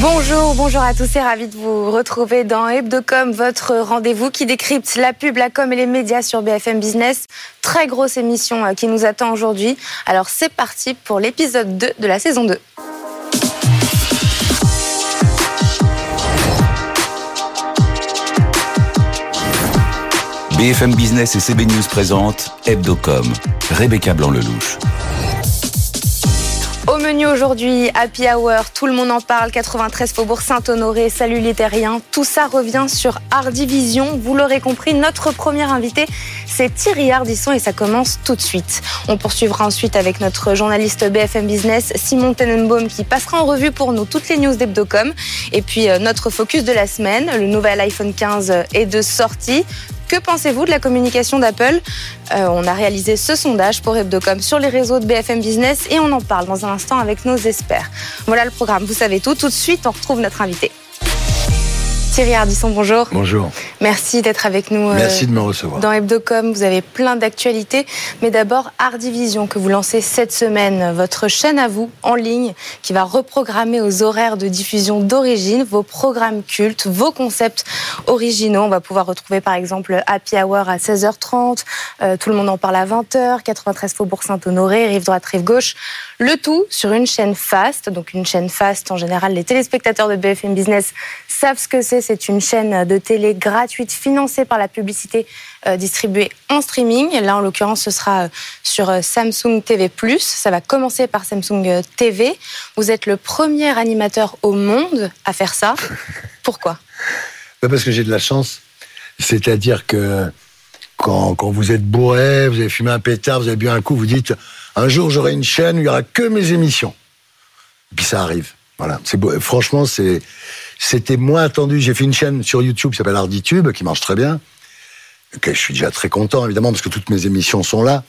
Bonjour, bonjour à tous et ravi de vous retrouver dans Hebdocom, votre rendez-vous qui décrypte la pub, la com et les médias sur BFM Business. Très grosse émission euh, qui nous attend aujourd'hui. Alors c'est parti pour l'épisode 2 de la saison 2. BFM Business et CB News présentent Hebdocom. Rebecca Blanc-Lelouch. Menu aujourd'hui, Happy Hour, tout le monde en parle, 93 Faubourg Saint-Honoré, Salut les Terriens, tout ça revient sur Art Division. Vous l'aurez compris, notre premier invité, c'est Thierry Ardisson et ça commence tout de suite. On poursuivra ensuite avec notre journaliste BFM Business, Simon Tenenbaum, qui passera en revue pour nous toutes les news d'Hebdocom. Et puis euh, notre focus de la semaine, le nouvel iPhone 15 est de sortie. Que pensez-vous de la communication d'Apple euh, On a réalisé ce sondage pour Hebdocom sur les réseaux de BFM Business et on en parle dans un instant avec nos experts. Voilà le programme, vous savez tout. Tout de suite, on retrouve notre invité. Thierry Ardisson, bonjour. Bonjour. Merci d'être avec nous. euh, Merci de me recevoir. Dans Hebdocom, vous avez plein d'actualités. Mais d'abord, Art Division, que vous lancez cette semaine, votre chaîne à vous, en ligne, qui va reprogrammer aux horaires de diffusion d'origine vos programmes cultes, vos concepts originaux. On va pouvoir retrouver par exemple Happy Hour à 16h30, euh, Tout le monde en parle à 20h, 93 Faubourg Saint-Honoré, Rive droite, Rive gauche. Le tout sur une chaîne fast. Donc une chaîne fast, en général, les téléspectateurs de BFM Business savent ce que c'est. C'est une chaîne de télé gratuite financée par la publicité euh, distribuée en streaming. Là, en l'occurrence, ce sera euh, sur euh, Samsung TV+. Ça va commencer par Samsung TV. Vous êtes le premier animateur au monde à faire ça. Pourquoi? Bah, Parce que j'ai de la chance. C'est-à-dire que quand, quand vous êtes bourré, vous avez fumé un pétard, vous avez bu un coup, vous dites un jour j'aurai une chaîne où il y aura que mes émissions. Et puis ça arrive. Voilà. C'est. Franchement, c'est c'était moins attendu. J'ai fait une chaîne sur YouTube qui s'appelle Arditube, qui marche très bien. Que je suis déjà très content, évidemment, parce que toutes mes émissions sont là.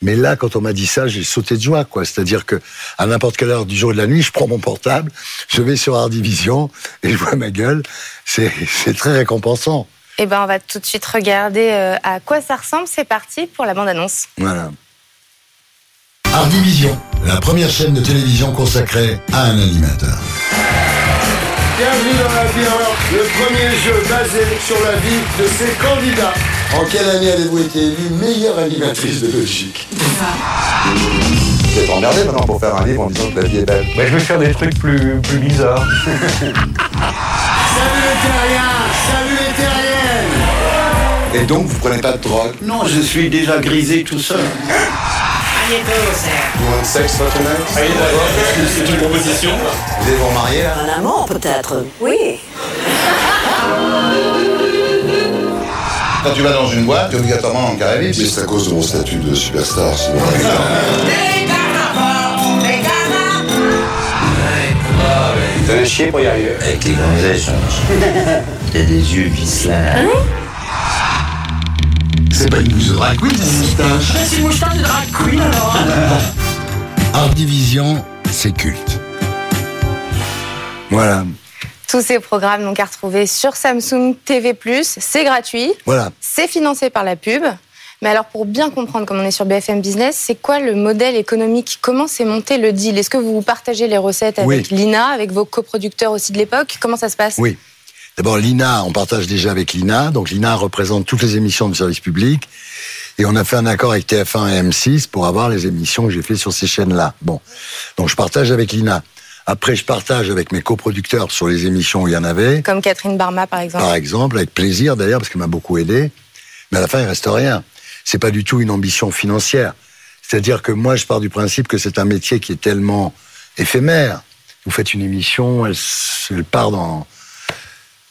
Mais là, quand on m'a dit ça, j'ai sauté de joie, quoi. C'est-à-dire que à n'importe quelle heure du jour et de la nuit, je prends mon portable, je vais sur Art Division et je vois ma gueule. C'est très récompensant. Eh ben, on va tout de suite regarder euh, à quoi ça ressemble. C'est parti pour la bande-annonce. Voilà. Art Division, la première chaîne de télévision consacrée à un animateur. Bienvenue dans la vie Hour, le premier jeu basé sur la vie de ses candidats. En quelle année avez-vous été élue meilleure animatrice de Belgique Vous êtes emmerdé maintenant pour faire un livre en disant que la vie est belle. Bah, je vais faire des trucs plus, plus bizarres. Salut les terriens, salut les terriennes. Et donc, vous prenez pas de drogue Non, je suis déjà grisé tout seul. Vous avez sexe votre mec C'est une proposition. Vous allez vous remarier là Un amant, peut-être Oui. Quand tu vas dans une boîte, tu es obligatoirement en carré Mais c'est à cause de mon statut de superstar, sinon. Vous allez chier pour y arriver. Avec les gonzesses, t'as des yeux vicelins. C'est pas une blouse de drag queen, cette moustache. C'est une moustache de drag queen, alors Art Division, c'est culte. Voilà. Tous ces programmes donc à retrouver sur Samsung TV+. C'est gratuit. Voilà. C'est financé par la pub. Mais alors, pour bien comprendre, comme on est sur BFM Business, c'est quoi le modèle économique? Comment s'est monté le deal? Est-ce que vous partagez les recettes avec Oui. l'INA, avec vos coproducteurs aussi de l'époque? Comment ça se passe? Oui. D'abord, l'INA, on partage déjà avec l'INA. Donc, l'INA représente toutes les émissions de service public. Et on a fait un accord avec TF1 et M6 pour avoir les émissions que j'ai fait sur ces chaînes-là. Bon. Donc, je partage avec l'INA. Après, je partage avec mes coproducteurs sur les émissions où il y en avait. Comme Catherine Barma, par exemple. Par exemple, avec plaisir d'ailleurs, parce qu'elle m'a beaucoup aidé. Mais à la fin, il reste rien. C'est pas du tout une ambition financière. C'est-à-dire que moi, je pars du principe que c'est un métier qui est tellement éphémère. Vous faites une émission, elle, elle part dans,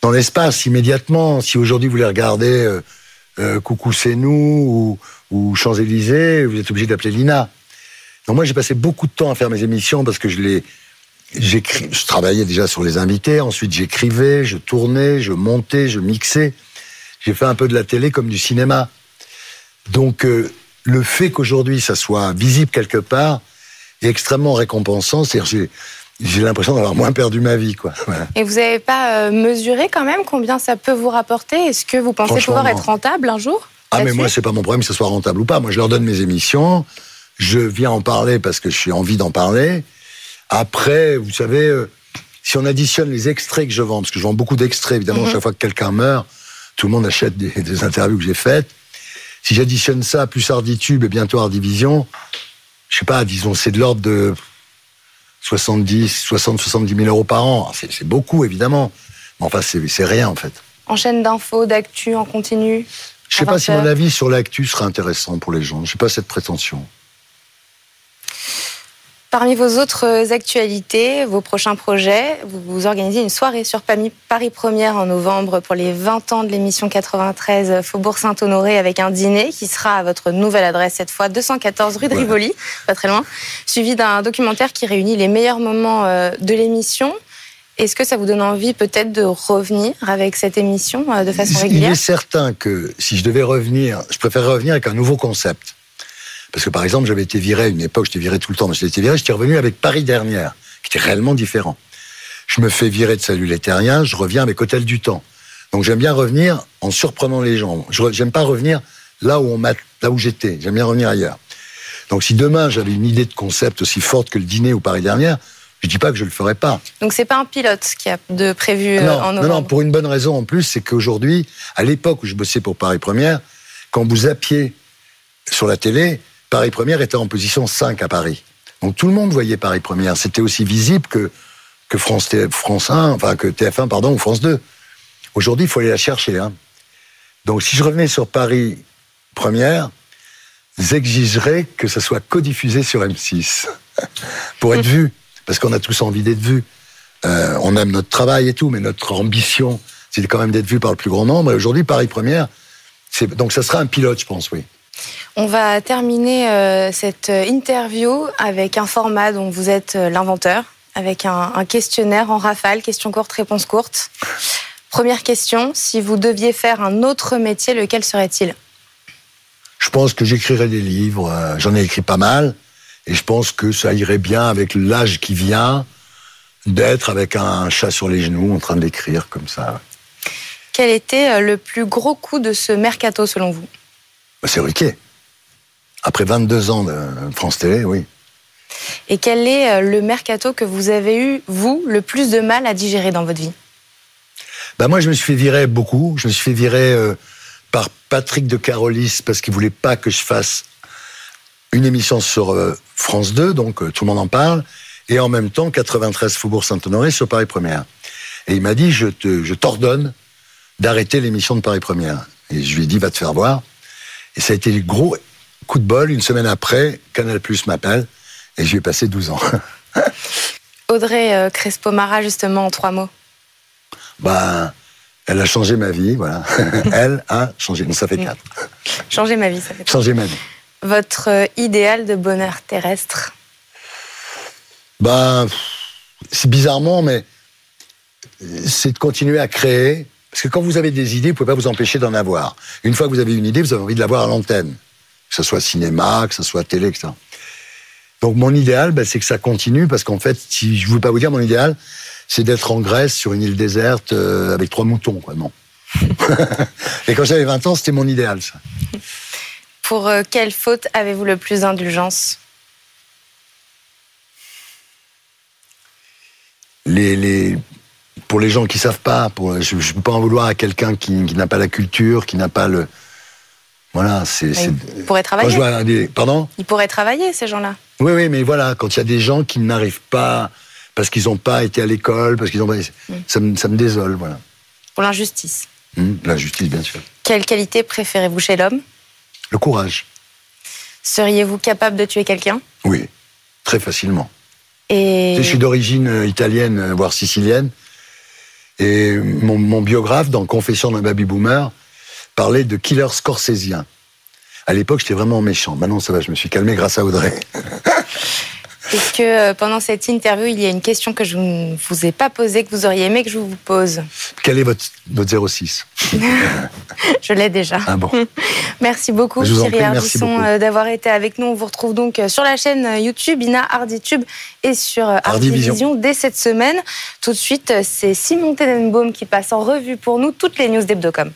dans l'espace immédiatement. Si aujourd'hui vous voulez regarder euh, euh, Coucou c'est nous ou, ou Champs-Élysées, vous êtes obligé d'appeler Lina. Donc moi, j'ai passé beaucoup de temps à faire mes émissions parce que je les, j'écris, je travaillais déjà sur les invités, ensuite j'écrivais, je tournais, je montais, je mixais. J'ai fait un peu de la télé comme du cinéma. Donc euh, le fait qu'aujourd'hui ça soit visible quelque part est extrêmement récompensant. C'est-à-dire j'ai l'impression d'avoir moins perdu ma vie, quoi. Voilà. Et vous n'avez pas euh, mesuré quand même combien ça peut vous rapporter? Est-ce que vous pensez pouvoir non. être rentable un jour? Ah mais moi c'est pas mon problème que ce soit rentable ou pas. Moi je leur donne mes émissions, je viens en parler parce que j'ai envie d'en parler. Après, vous savez, euh, si on additionne les extraits que je vends, parce que je vends beaucoup d'extraits, évidemment, Mhm. chaque fois que quelqu'un meurt, tout le monde achète des, des interviews que j'ai faites. Si j'additionne ça, plus Arditube et bientôt Ardivision, je sais pas, disons, c'est de l'ordre de 70, 60, 70 000 euros par an. C'est beaucoup, évidemment. Mais enfin, c'est rien, en fait. En chaîne d'infos, d'actu, en continu Je sais À pas si 20 mon avis sur l'actu sera intéressant pour les gens. Je n'ai pas cette prétention. Parmi vos autres actualités, vos prochains projets, vous, vous organisez une soirée sur Paris Première en novembre pour les 20 ans de l'émission 93 Faubourg Saint-Honoré avec un dîner qui sera à votre nouvelle adresse cette fois, 214 rue de Ouais. Rivoli, pas très loin, suivi d'un documentaire qui réunit les meilleurs moments euh, de l'émission. Est-ce que ça vous donne envie peut-être de revenir avec cette émission euh, de façon Il régulière? est certain que si je devais revenir, je préférerais revenir avec un nouveau concept. Parce que par exemple, j'avais été viré à une époque, j'étais viré tout le temps, mais j'étais été viré, j'étais revenu avec Paris dernière, qui était réellement différent. Je me fais virer de Salut les Terriens, je reviens avec Hôtel du Temps. Donc j'aime bien revenir en surprenant les gens. J'aime pas revenir là où on m'a, là où j'étais. J'aime bien revenir ailleurs. Donc si demain j'avais une idée de concept aussi forte que le dîner ou Paris dernière, je dis pas que je le ferais pas. Donc c'est pas un pilote qui a de prévu euh, Non, en non, novembre. non, pour une bonne raison en plus, c'est qu'aujourd'hui, à l'époque où je bossais pour Paris Première, quand vous zappiez sur la télé, Paris Première était en position 5 à Paris. Donc tout le monde voyait Paris Première. C'était aussi visible que, que France, T- France 1, enfin que TF1, pardon, ou France 2. Aujourd'hui, il faut aller la chercher. Hein. Donc si je revenais sur Paris Première, j'exigerais que ça soit codiffusé sur M6 pour être vu, parce qu'on a tous envie d'être vus. Euh, on aime notre travail et tout, mais notre ambition, c'est quand même d'être vu par le plus grand nombre. Et aujourd'hui, Paris Première, donc ça sera un pilote, je pense, oui. On va terminer euh, cette interview avec un format dont vous êtes euh, l'inventeur, avec un, un questionnaire en rafale, questions courtes, réponses courtes. Première question, si vous deviez faire un autre métier, lequel serait-il? Je pense que j'écrirai des livres. euh, J'en ai écrit pas mal, et je pense que ça irait bien avec l'âge qui vient d'être avec un chat sur les genoux en train d'écrire comme ça. Quel était euh, le plus gros coup de ce mercato selon vous? C'est Ruquier. Après 22 ans de France Télé, oui. Et quel est euh, le mercato que vous avez eu, vous, le plus de mal à digérer dans votre vie? Bah moi, je me suis fait virer beaucoup. Je me suis fait virer euh, par Patrick de Carolis parce qu'il voulait pas que je fasse une émission sur euh, France 2, donc euh, tout le monde en parle, et en même temps 93 Faubourg Saint-Honoré sur Paris Première. Et il m'a dit, je te, je t'ordonne d'arrêter l'émission de Paris Première. Et je lui ai dit, va te faire voir. Et ça a été le gros coup de bol. Une semaine après, Canal Plus m'appelle, et j'y ai passé 12 ans. Audrey euh, Crespo-Mara, justement, en trois mots. bah, elle a changé ma vie, voilà. elle a changé. Non, ça fait quatre. Changer ma vie, ça fait Changé ma vie. Votre euh, idéal de bonheur terrestre? Ben, c'est bizarrement, mais c'est de continuer à créer. Parce que quand vous avez des idées, vous pouvez pas vous empêcher d'en avoir. Une fois que vous avez une idée, vous avez envie de l'avoir à l'antenne. Que ce soit cinéma, que ce soit télé, etc. Donc mon idéal, ben, c'est que ça continue, parce qu'en fait, si je ne veux pas vous dire mon idéal, c'est d'être en Grèce sur une île déserte euh, avec trois moutons, quoi. Non. Et quand j'avais 20 ans, c'était mon idéal, ça. Pour euh, quelle faute avez-vous le plus d'indulgence? Les, les, pour les gens qui savent pas, pour, je ne peux pas en vouloir à quelqu'un qui, qui n'a pas la culture, qui n'a pas le. Voilà, c'est. pourraient Quand travailler. vois. Pardon? Ils pourraient travailler, ces gens-là. Oui, oui, mais voilà, quand il y a des gens qui n'arrivent pas parce qu'ils n'ont pas été à l'école, parce qu'ils ont pas. Ça me, ça me désole, voilà. Pour l'injustice. Hum, la justice, bien sûr. Quelle qualité préférez-vous chez l'homme? Le courage, Seriez-vous capable de tuer quelqu'un? Oui, très facilement. Et Je suis d'origine euh, italienne, euh, voire sicilienne. Et mon, biographe, dans Confession d'un baby boomer, parlait de killer scorsésien. À l'époque, j'étais vraiment méchant. Maintenant, ça va, je me suis calmé grâce à Audrey. Est-ce que euh, pendant cette interview, il y a une question que je ne vous ai pas posée, que vous auriez aimé que je vous pose Quel est votre, votre 06 Je l'ai déjà. Ah bon Merci beaucoup Thierry Ardisson euh, d'avoir été avec nous. On vous retrouve donc euh, sur la chaîne YouTube Ina Harditube et sur Hardivision. Dès cette semaine. Tout de suite, c'est Simon Tenenbaum qui passe en revue pour nous toutes les news d'Hebdocom.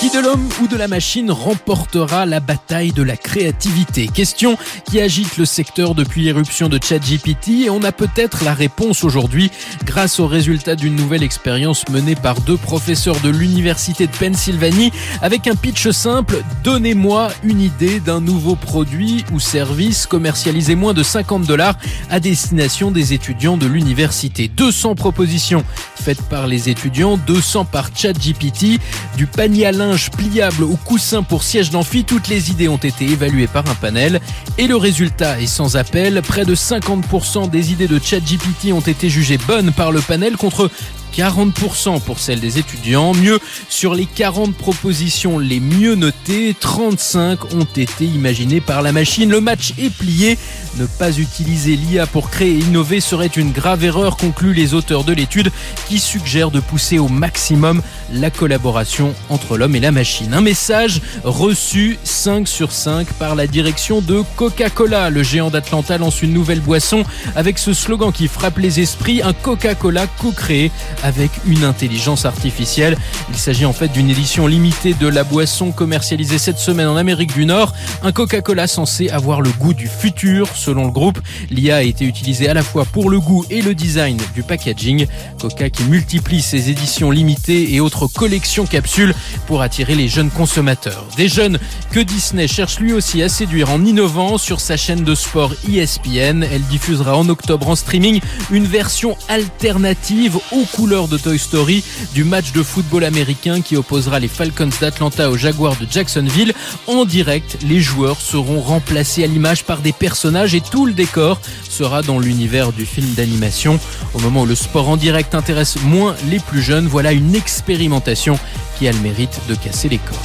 Qui de l'homme ou de la machine remportera la bataille de la créativité? Question qui agite le secteur depuis l'éruption de ChatGPT et on a peut-être la réponse aujourd'hui. Grâce aux résultats d'une nouvelle expérience menée par deux professeurs de l'université de Pennsylvanie avec un pitch simple. Donnez-moi une idée d'un nouveau produit ou service. Commercialisé moins de 50 dollars à destination des étudiants de l'université. 200 propositions faites par les étudiants, 200 par ChatGPT, du panier à pliable au coussin pour siège d'amphi, toutes les idées ont été évaluées par un panel et le résultat est sans appel. Près de 50% des idées de ChatGPT ont été jugées bonnes par le panel contre 40% pour celles des étudiants. Mieux, sur les 40 propositions les mieux notées, 35 ont été imaginées par la machine. Le match est plié. Ne pas utiliser l'IA pour créer et innover serait une grave erreur, concluent les auteurs de l'étude, qui suggèrent de pousser au maximum la collaboration entre l'homme et la machine. Un message reçu 5 sur 5 par la direction de Coca-Cola. Le géant d'Atlanta lance une nouvelle boisson avec ce slogan qui frappe les esprits, un Coca-Cola co-créé avec une intelligence artificielle. Il s'agit en fait d'une édition limitée de la boisson commercialisée cette semaine en Amérique du Nord. Un Coca-Cola censé avoir le goût du futur, selon le groupe. L'IA a été utilisée à la fois pour le goût et le design du packaging. Coca qui multiplie ses éditions limitées et autres collections capsules pour attirer les jeunes consommateurs. Des jeunes que Disney cherche lui aussi à séduire en innovant sur sa chaîne de sport ESPN. Elle diffusera en octobre en streaming une version alternative aux couleurs de Toy Story du match de football américain qui opposera les Falcons d'Atlanta aux Jaguars de Jacksonville. En direct, les joueurs seront remplacés à l'image par des personnages et tout le décor sera dans l'univers du film d'animation. Au moment où le sport en direct intéresse moins les plus jeunes, voilà une expérimentation qui a le mérite de casser les codes.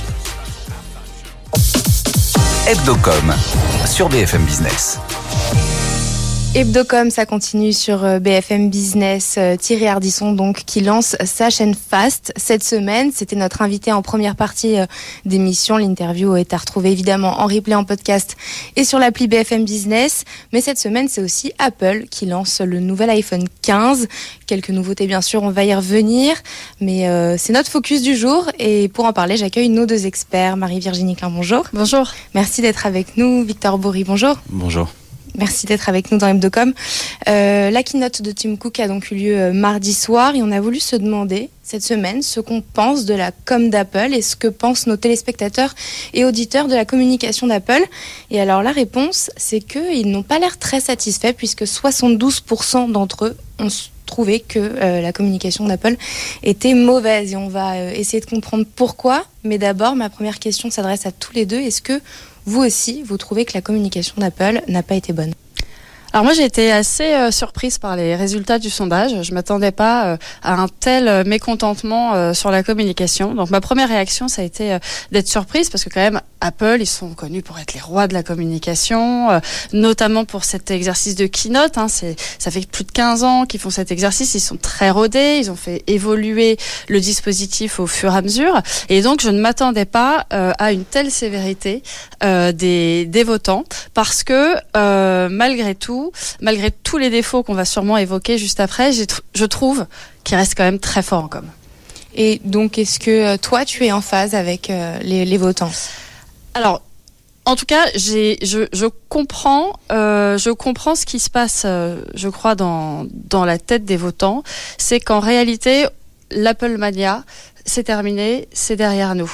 Hebdocom sur BFM Business. Hebdocom, ça continue sur euh, BFM Business. Euh, Thierry Ardisson, donc, qui lance sa chaîne Fast cette semaine. C'était notre invité en première partie euh, d'émission. L'interview est à retrouver évidemment en replay en podcast et sur l'appli BFM Business. Mais cette semaine, c'est aussi Apple qui lance le nouvel iPhone 15. Quelques nouveautés, bien sûr, on va y revenir. Mais euh, c'est notre focus du jour. Et pour en parler, j'accueille nos deux experts. Marie-Virginie Klein, bonjour. Bonjour. Merci d'être avec nous. Victor Bory, bonjour. Bonjour. Merci d'être avec nous dans Hebdocom. Euh, la keynote de Tim Cook a donc eu lieu euh, mardi soir et on a voulu se demander cette semaine ce qu'on pense de la com d'Apple et ce que pensent nos téléspectateurs et auditeurs de la communication d'Apple. Et alors la réponse, c'est qu'ils n'ont pas l'air très satisfaits puisque 72% d'entre eux ont trouvé que euh, la communication d'Apple était mauvaise et on va essayer de comprendre pourquoi. Mais d'abord, ma première question s'adresse à tous les deux. Est-ce que vous aussi, vous trouvez que la communication d'Apple n'a pas été bonne Alors moi j'ai été assez euh, surprise par les résultats du sondage. Je m'attendais pas euh, à un tel euh, mécontentement sur la communication. Donc ma première réaction ça a été d'être surprise parce que quand même Apple ils sont connus pour être les rois de la communication, euh, notamment pour cet exercice de keynote. Hein. Ça fait plus de 15 ans qu'ils font cet exercice. Ils sont très rodés. Ils ont fait évoluer le dispositif au fur et à mesure. Et donc je ne m'attendais pas euh, à une telle sévérité euh, des, des votants parce que euh, malgré tout, malgré tous les défauts qu'on va sûrement évoquer juste après, je trouve qu'il reste quand même très fort en com. Et donc, est-ce que euh, toi, tu es en phase avec euh, les, les votants? Alors, en tout cas, j'ai, je, je comprends, euh, je comprends ce qui se passe, euh, je crois, dans, dans la tête des votants. C'est qu'en réalité, l'Apple Mania, c'est terminé, c'est derrière nous.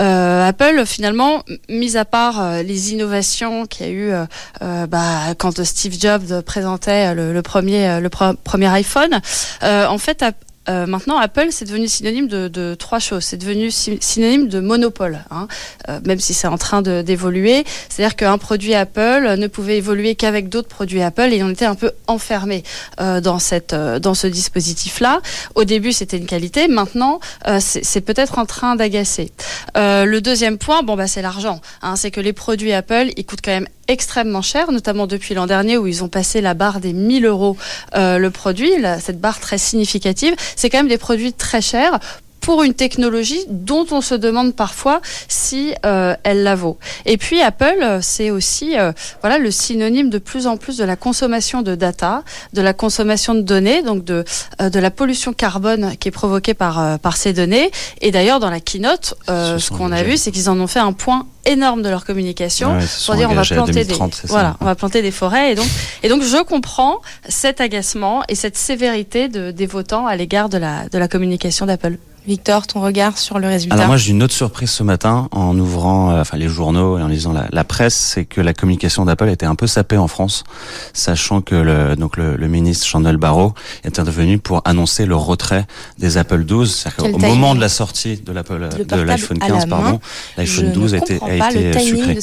Euh, Apple, finalement, mis à part euh, les innovations qu'il y a eu euh, euh, bah, quand Steve Jobs présentait le, premier, le pre- premier iPhone, euh, en fait, euh, maintenant Apple c'est devenu synonyme de, de trois choses. C'est devenu synonyme de monopole, hein, euh, même si c'est en train d'évoluer. C'est-à-dire qu'un produit Apple ne pouvait évoluer qu'avec d'autres produits Apple et on était un peu enfermé euh, dans cette dans ce dispositif-là. Au début c'était une qualité, maintenant c'est peut-être en train d'agacer. le deuxième point, bon bah c'est l'argent. Hein, c'est que les produits Apple ils coûtent quand même extrêmement cher, notamment depuis l'an dernier où ils ont passé la barre des 1000 euros euh, le produit, cette barre très significative. C'est quand même des produits très chers pour une technologie dont on se demande parfois si euh, elle la vaut. Et puis Apple, c'est aussi euh, voilà le synonyme de plus en plus de la consommation de data, de la consommation de données, donc de euh, de la pollution carbone qui est provoquée par par ces données. Et d'ailleurs dans la keynote, ce qu'on a vu, c'est qu'ils en ont fait un point énorme de leur communication pour dire on va planter des voilà, on va planter des forêts et donc et donc je comprends cet agacement et cette sévérité de, des votants à l'égard de la de la communication d'Apple. Victor, ton regard sur le résultat Alors moi j'ai une autre surprise ce matin en ouvrant euh, enfin les journaux et en lisant la, presse, c'est que la communication d'Apple était un peu sapée en France, sachant que le, donc le, ministre Chandel Barreau est intervenu pour annoncer le retrait des Apple 12. Au moment de la sortie de l'Apple de l'iPhone 15, pardon, l'iPhone 12 a été, a été sucré.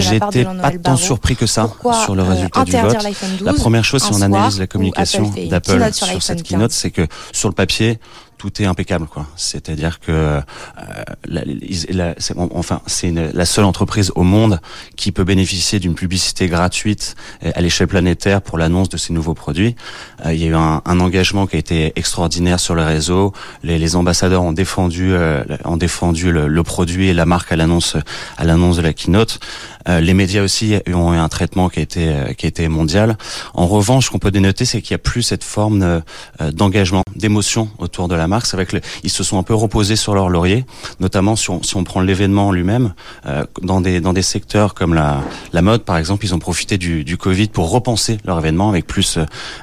J'étais pas tant surpris que ça sur le euh, résultat du vote. La première chose, si on analyse la communication d'Apple sur cette keynote, c'est que sur le papier, tout est impeccable quoi. C'est-à-dire que euh, la, enfin c'est la seule entreprise au monde qui peut bénéficier d'une publicité gratuite euh, à l'échelle planétaire pour l'annonce de ces nouveaux produits. Euh, il y a eu un, un, engagement qui a été extraordinaire sur le réseau. Les, les ambassadeurs ont défendu euh, ont défendu le, le, produit et la marque à l'annonce à l'annonce de la keynote. Euh, les médias aussi ont eu un traitement qui a été qui a été mondial. En revanche, ce qu'on peut dénoter, c'est qu'il y a plus cette forme d'engagement, d'émotion autour de la marque. C'est vrai que ils se sont un peu reposés sur leur laurier, notamment si on, prend l'événement lui-même, euh, dans des secteurs comme la, mode par exemple, ils ont profité du, du Covid pour repenser leur événement avec plus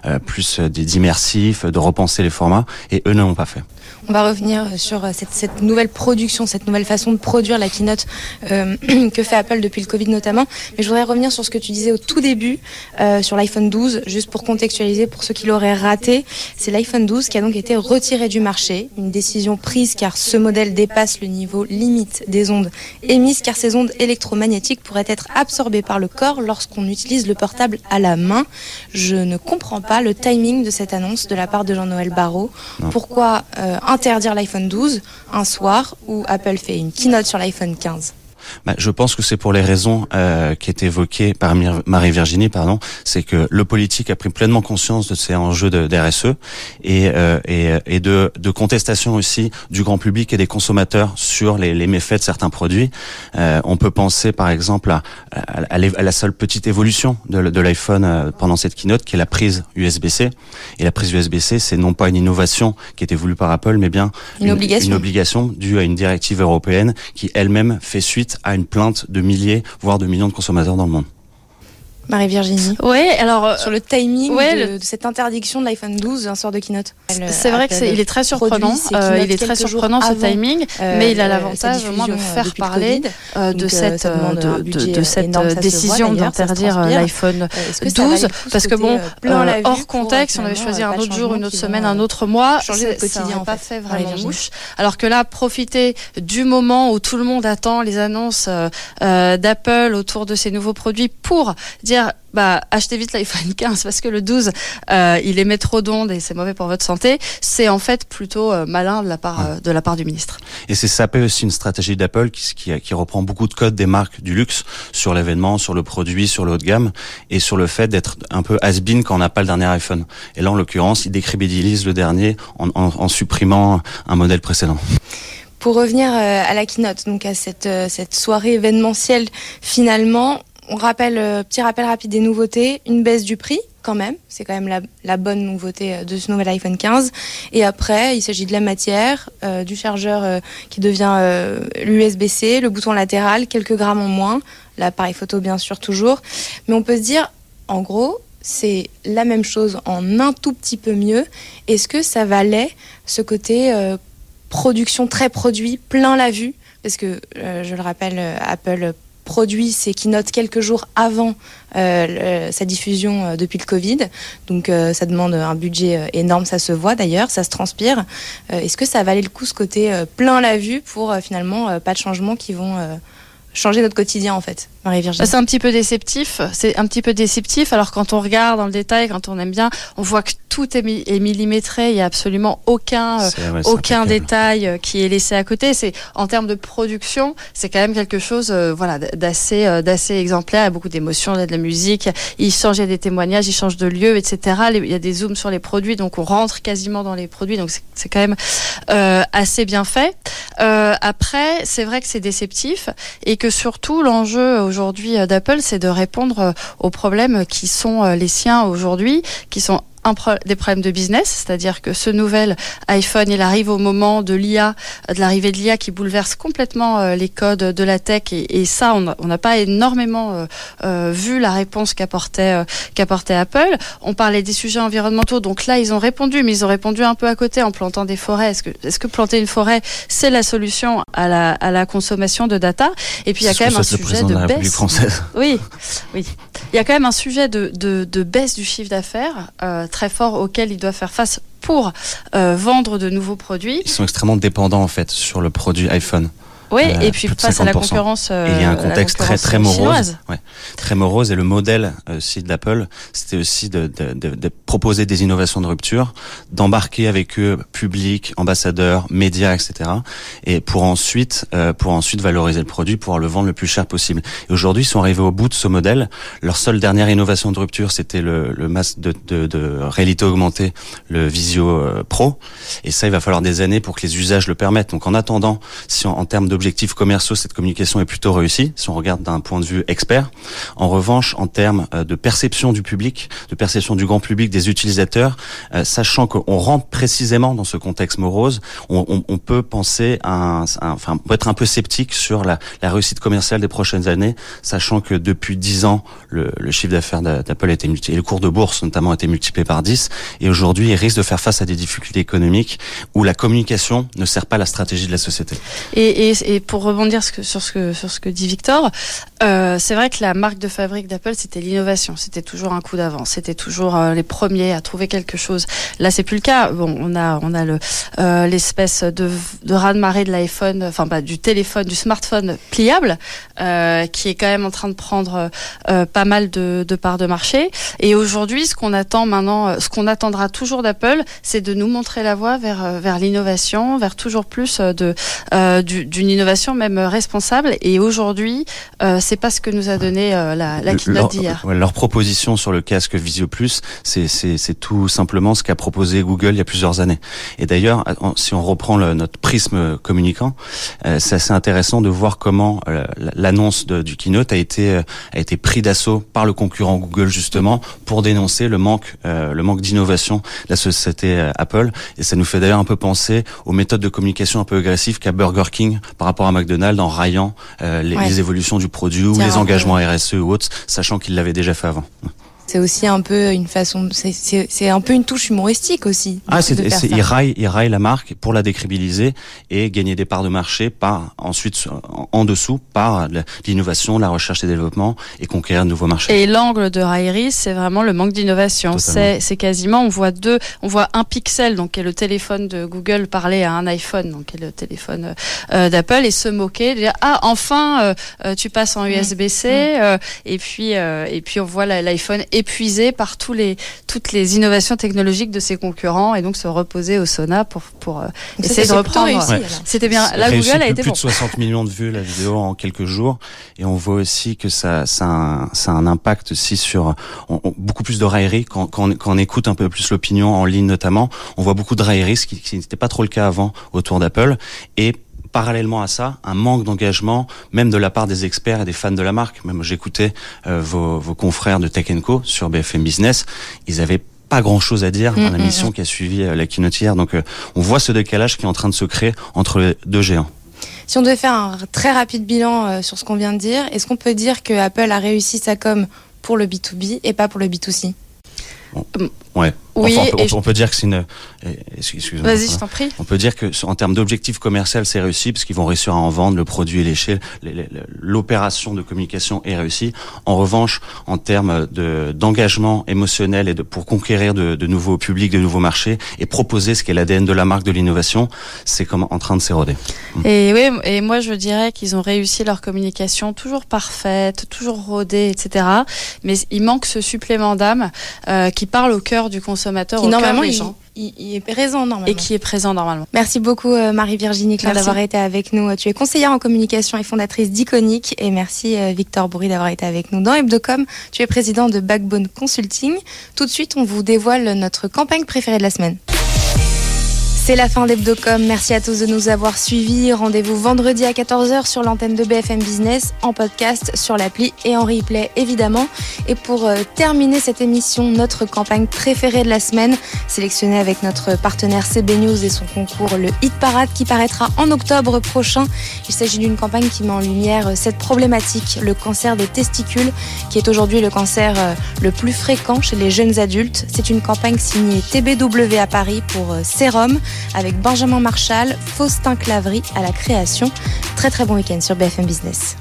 euh, plus d'immersifs, de repenser les formats, et eux ne l'ont pas fait. On va revenir sur cette, cette, nouvelle production, cette nouvelle façon de produire la keynote euh, que fait Apple depuis le Covid notamment. Mais je voudrais revenir sur ce que tu disais au tout début euh, sur l'iPhone 12, juste pour contextualiser pour ceux qui l'auraient raté. C'est l'iPhone 12 qui a donc été retiré du marché, une décision prise car ce modèle dépasse le niveau limite des ondes émises car ces ondes électromagnétiques pourraient être absorbées par le corps lorsqu'on utilise le portable à la main. Je ne comprends pas le timing de cette annonce de la part de Jean-Noël Barrot. Pourquoi euh, interdire l'iPhone 12 un soir où Apple fait une keynote sur l'iPhone 15 bah, je pense que c'est pour les raisons euh, qui étaient évoquées par Marie-Virginie, pardon. C'est que le politique a pris pleinement conscience de ces enjeux de, d'RSE et, euh, et, et de, de, contestation aussi du grand public et des consommateurs sur les, les méfaits de certains produits. Euh, on peut penser par exemple à, à, la seule petite évolution de, de l'iPhone euh, pendant cette keynote, qui est la prise USB-C. Et la prise USB-C, c'est non pas une innovation qui était voulue par Apple, mais bien une, une obligation. une obligation due à une directive européenne qui elle-même fait suite à une plainte de milliers, voire de millions de consommateurs dans le monde. Marie-Virginie. Oui, alors euh, sur le timing de, cette interdiction de l'iPhone 12 un soir de keynote. C'est vrai que est, il est très surprenant. Euh, il est très surprenant ce timing, euh, mais il a l'avantage vraiment de faire parler de cette de, cette décision d'interdire l'iPhone 12 parce que bon hors contexte, on avait choisi un autre jour, une autre semaine, un autre mois, changer le quotidien pas fait vraiment mouche. Alors que là, profiter du moment où tout le monde attend les annonces d'Apple autour de ces nouveaux produits pour dire bah achetez vite l'iPhone 15 parce que le 12 euh, il émet trop d'ondes et c'est mauvais pour votre santé, c'est en fait plutôt euh, malin de la part euh, de la part du ministre. Et c'est ça peut aussi une stratégie d'Apple qui, qui, qui reprend beaucoup de codes des marques du luxe sur l'événement, sur le produit, sur le haut de gamme et sur le fait d'être un peu has-been quand on n'a pas le dernier iPhone. Et là en l'occurrence, il décrédibilise le dernier en, en, en supprimant un modèle précédent. Pour revenir à la keynote, donc à cette, cette soirée événementielle, finalement, on rappelle, euh, petit rappel rapide des nouveautés, une baisse du prix quand même, c'est quand même la, bonne nouveauté euh, de ce nouvel iPhone 15. Et après, il s'agit de la matière, euh, du chargeur qui devient l'USB-C, le bouton latéral, quelques grammes en moins, l'appareil photo bien sûr toujours. Mais on peut se dire, en gros, c'est la même chose en un tout petit peu mieux. Est-ce que ça valait ce côté production très produit, plein la vue? Parce que, je le rappelle, Apple produit ses keynotes quelques jours avant euh, sa diffusion euh, depuis le Covid. Donc euh, ça demande un budget énorme, ça se voit d'ailleurs, ça se transpire. Est-ce que ça valait le coup ce côté plein la vue pour finalement pas de changements qui vont changer notre quotidien en fait Marie-Virginie? C'est un petit peu déceptif. C'est un petit peu déceptif. Alors quand on regarde dans le détail, quand on aime bien, on voit que tout est, millimétré. Il y a absolument aucun euh, aucun détail euh, qui est laissé à côté. C'est en termes de production, c'est quand même quelque chose euh, voilà d'assez d'assez exemplaire. Il y a beaucoup d'émotions, il y a de la musique. Il change, il y a des témoignages, il change de lieu, etc. Il y a des zooms sur les produits, donc on rentre quasiment dans les produits. Donc c'est quand même assez bien fait. après, c'est vrai que c'est déceptif et que surtout l'enjeu aujourd'hui euh, d'Apple, c'est de répondre euh, aux problèmes qui sont euh, les siens aujourd'hui, qui sont des problèmes de business, c'est-à-dire que ce nouvel iPhone, il arrive au moment de l'IA, de l'arrivée de l'IA qui bouleverse complètement euh, les codes de la tech et, ça, on n'a pas énormément euh, euh, vu la réponse qu'apportait qu'apportait Apple. On parlait des sujets environnementaux, donc là, ils ont répondu, mais ils ont répondu un peu à côté en plantant des forêts. Est-ce que, est-ce que planter une forêt, c'est la solution à la, à la consommation de data? Et puis il y a quand même un sujet de, baisse. Française. Oui, oui. Il y a quand même un sujet de, de, de baisse du chiffre d'affaires très fort auquel il doit faire face pour euh, vendre de nouveaux produits. Ils sont extrêmement dépendants en fait sur le produit iPhone. Oui, euh, et puis face à la concurrence. et il y a un euh, contexte très très morose, ouais, très morose. Et le modèle aussi d'Apple, c'était aussi de, de, de, de, proposer des innovations de rupture, d'embarquer avec eux public, ambassadeurs, médias, etc. Et pour ensuite, euh, pour ensuite valoriser le produit, pouvoir le vendre le plus cher possible. Et aujourd'hui, ils sont arrivés au bout de ce modèle. Leur seule dernière innovation de rupture, c'était le, le masque de, de, de, réalité augmentée, le Visio Pro. Et ça, il va falloir des années pour que les usages le permettent. Donc, en attendant, si en, en termes d'objectifs objectifs commerciaux, cette communication est plutôt réussie, si on regarde d'un point de vue expert. En revanche, en termes euh, de perception du public, de perception du grand public, des utilisateurs, euh, sachant qu'on rentre précisément dans ce contexte morose, on, on, peut penser à un, enfin, on peut être un peu sceptique sur la, la, réussite commerciale des prochaines années, sachant que depuis 10 ans, le, le chiffre d'affaires d'Apple a été multiplié, et le cours de bourse notamment a été multiplié par 10, et aujourd'hui, il risque de faire face à des difficultés économiques où la communication ne sert pas la stratégie de la société. Et, et, et pour rebondir sur ce que, dit Victor, euh, c'est vrai que la marque de fabrique d'Apple, c'était l'innovation. C'était toujours un coup d'avance. C'était toujours euh, les premiers à trouver quelque chose. Là, c'est plus le cas. Bon, on a, euh, l'espèce de, de raz-de-marée de l'iPhone, enfin, du téléphone, du smartphone pliable, qui est quand même en train de prendre pas mal de, parts de marché. Et aujourd'hui, ce qu'on attend maintenant, ce qu'on attendra toujours d'Apple, c'est de nous montrer la voie vers, l'innovation, vers toujours plus d'une innovation même responsable. Et aujourd'hui, euh, c'est pas ce que nous a donné euh, la, la keynote d'hier. leur proposition sur le casque Visio Plus, c'est tout simplement ce qu'a proposé Google il y a plusieurs années. Et d'ailleurs, si on reprend le, notre prisme communicant, euh, c'est assez intéressant de voir comment euh, l'annonce du keynote a été a été pris d'assaut par le concurrent Google justement pour dénoncer le manque le manque d'innovation de la société Apple. Et ça nous fait d'ailleurs un peu penser aux méthodes de communication un peu agressives qu'a Burger King par rapport à McDonald's en raillant euh, les, évolutions du produit ou les engagements RSE ou autres, sachant qu'il l'avait déjà fait avant. C'est aussi un peu une façon, c'est un peu une touche humoristique aussi. Ah, c'est, il raille, il raille la marque pour la décrédibiliser et gagner des parts de marché par ensuite en dessous par l'innovation, la recherche et développement et conquérir de nouveaux marchés. Et l'angle de raillerie, c'est vraiment le manque d'innovation. C'est, c'est quasiment, on voit deux, on voit un pixel, donc qui est le téléphone de Google parler à un iPhone, donc qui est le téléphone euh, d'Apple et se moquer, dire ah enfin euh, euh, tu passes en USB-C mm. et puis et puis on voit l'iPhone épuisé par tous les, toutes les innovations technologiques de ses concurrents et donc se reposer au sauna pour, pour euh, essayer de reprendre. C'était bien. Là, Google a été plus de 60 millions de vues la vidéo en quelques jours et on voit aussi que ça, ça, a, un, ça a un impact aussi sur beaucoup plus de raillerie quand, quand, on, quand on écoute un peu plus l'opinion en ligne notamment. On voit beaucoup de raillerie, ce qui, qui n'était pas trop le cas avant autour d'Apple et parallèlement à ça, un manque d'engagement, même de la part des experts et des fans de la marque. Même j'écoutais euh, vos, vos, confrères de Tech Co sur BFM Business, ils avaient pas grand chose à dire dans la mm, mm, mission mm. qui a suivi euh, la keynote Donc euh, on voit ce décalage qui est en train de se créer entre les deux géants. Si on devait faire un très rapide bilan sur ce qu'on vient de dire, est-ce qu'on peut dire que Apple a réussi sa com pour le B2B et pas pour le B2C Ouais. Oui, enfin, on, peut, on, peut, on, peut, dire que c'est une. Excuse-moi. Vas-y, je t'en prie. On peut dire que en termes d'objectif commercial, c'est réussi parce qu'ils vont réussir à en vendre, le produit et l'échelle. L'opération de communication est réussie. En revanche, en termes de d'engagement émotionnel et de pour conquérir de, de, nouveaux publics, de nouveaux marchés et proposer ce qu'est l'ADN de la marque, de l'innovation, c'est comme en train de s'éroder. Et oui, et moi je dirais qu'ils ont réussi leur communication toujours parfaite, toujours rodée, etc. Mais il manque ce supplément d'âme euh, qui parle au cœur du consommateur qui, au normalement, cœur des il, gens. Il, il, est présent normalement. Et qui est présent normalement. Merci beaucoup euh, Marie-Virginie Klein d'avoir été avec nous. Tu es conseillère en communication et fondatrice d'Iconic. Et merci euh, Victor Bourri d'avoir été avec nous dans Hebdocom. Tu es président de Backbone Consulting. Tout de suite, on vous dévoile notre campagne préférée de la semaine. C'est la fin d'Hebdocom. Merci à tous de nous avoir suivis. Rendez-vous vendredi à 14h sur l'antenne de BFM Business, en podcast, sur l'appli et en replay évidemment. Et pour euh, terminer cette émission, notre campagne préférée de la semaine, sélectionnée avec notre partenaire CB News et son concours Le Hit Parade qui paraîtra en octobre prochain. Il s'agit d'une campagne qui met en lumière cette problématique, le cancer des testicules, qui est aujourd'hui le cancer euh, le plus fréquent chez les jeunes adultes. C'est une campagne signée TBW à Paris pour Sérum avec Benjamin Marshall, Faustin Clavry à la création. Très très bon week-end sur BFM Business.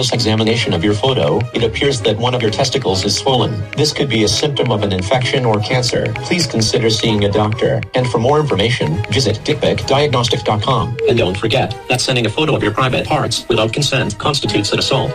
Close examination of your photo, it appears that one of your testicles is swollen. This could be a symptom of an infection or cancer. Please consider seeing a doctor. And for more information, visit dickpicdiagnostic.com. And don't forget that sending a photo of your private parts without consent constitutes an assault.